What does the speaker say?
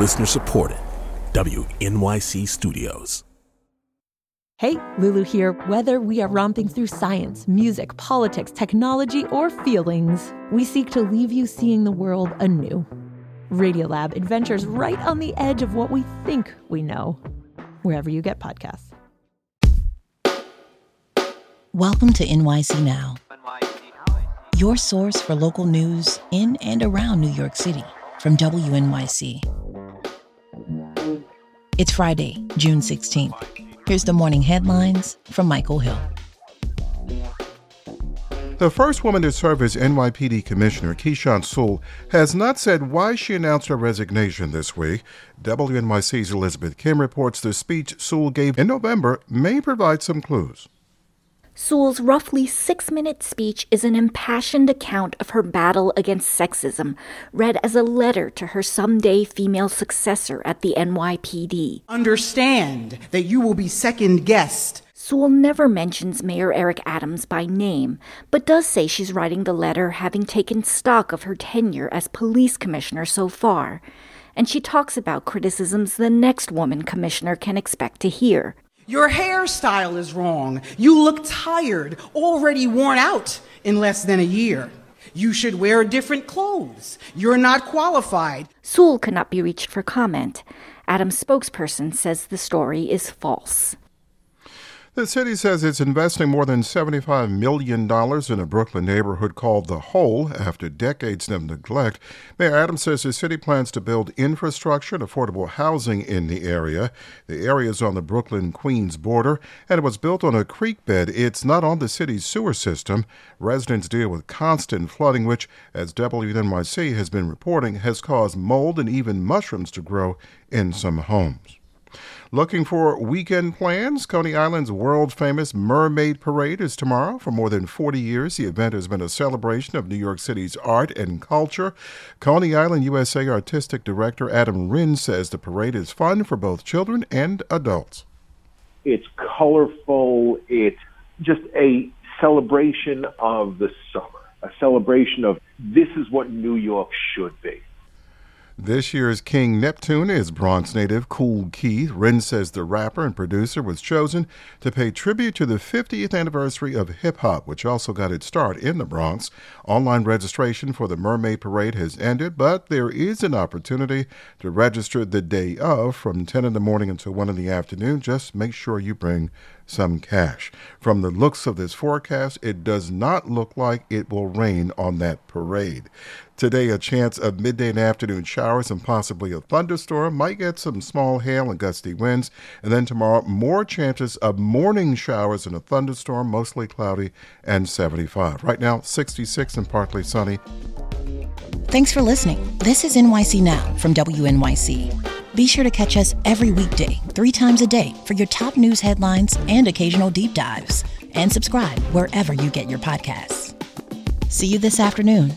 Listener supported. WNYC Studios. Hey, Lulu here. Whether we are romping through science, music, politics, technology, or feelings, we seek to leave you seeing the world anew. Radiolab adventures right on the edge of what we think we know, wherever you get podcasts. Welcome to NYC Now, your source for local news in and around New York City from WNYC. It's Friday, June 16th. Here's the morning headlines from Michael Hill. The first woman to serve as NYPD Commissioner, Keechant Sewell, has not said why she announced her resignation this week. WNYC's Elizabeth Kim reports the speech Sewell gave in November may provide some clues. Sewell's roughly six minute speech is an impassioned account of her battle against sexism, read as a letter to her someday female successor at the NYPD. Understand that you will be second guessed. Sewell never mentions Mayor Eric Adams by name, but does say she's writing the letter having taken stock of her tenure as police commissioner so far. And she talks about criticisms the next woman commissioner can expect to hear. Your hairstyle is wrong. You look tired, already worn out in less than a year. You should wear different clothes. You're not qualified. Sewell cannot be reached for comment. Adams' spokesperson says the story is false. The city says it's investing more than $75 million in a Brooklyn neighborhood called The Hole after decades of neglect. Mayor Adams says the city plans to build infrastructure and affordable housing in the area. The area is on the Brooklyn Queens border and it was built on a creek bed. It's not on the city's sewer system. Residents deal with constant flooding, which, as WNYC has been reporting, has caused mold and even mushrooms to grow in some homes. Looking for weekend plans? Coney Island's world famous Mermaid Parade is tomorrow. For more than 40 years, the event has been a celebration of New York City's art and culture. Coney Island USA Artistic Director Adam Rinn says the parade is fun for both children and adults. It's colorful, it's just a celebration of the summer, a celebration of this is what New York should be. This year's King Neptune is Bronx native Kool Keith. Rinn says the rapper and producer was chosen to pay tribute to the 50th anniversary of hip hop, which also got its start in the Bronx. Online registration for the Mermaid Parade has ended, but there is an opportunity to register the day of from 10 in the morning until 1 in the afternoon. Just make sure you bring some cash. From the looks of this forecast, it does not look like it will rain on that parade. Today, a chance of midday and afternoon showers and possibly a thunderstorm. Might get some small hail and gusty winds. And then tomorrow, more chances of morning showers and a thunderstorm, mostly cloudy and 75. Right now, 66 and partly sunny. Thanks for listening. This is NYC Now from WNYC. Be sure to catch us every weekday, three times a day, for your top news headlines and occasional deep dives. And subscribe wherever you get your podcasts. See you this afternoon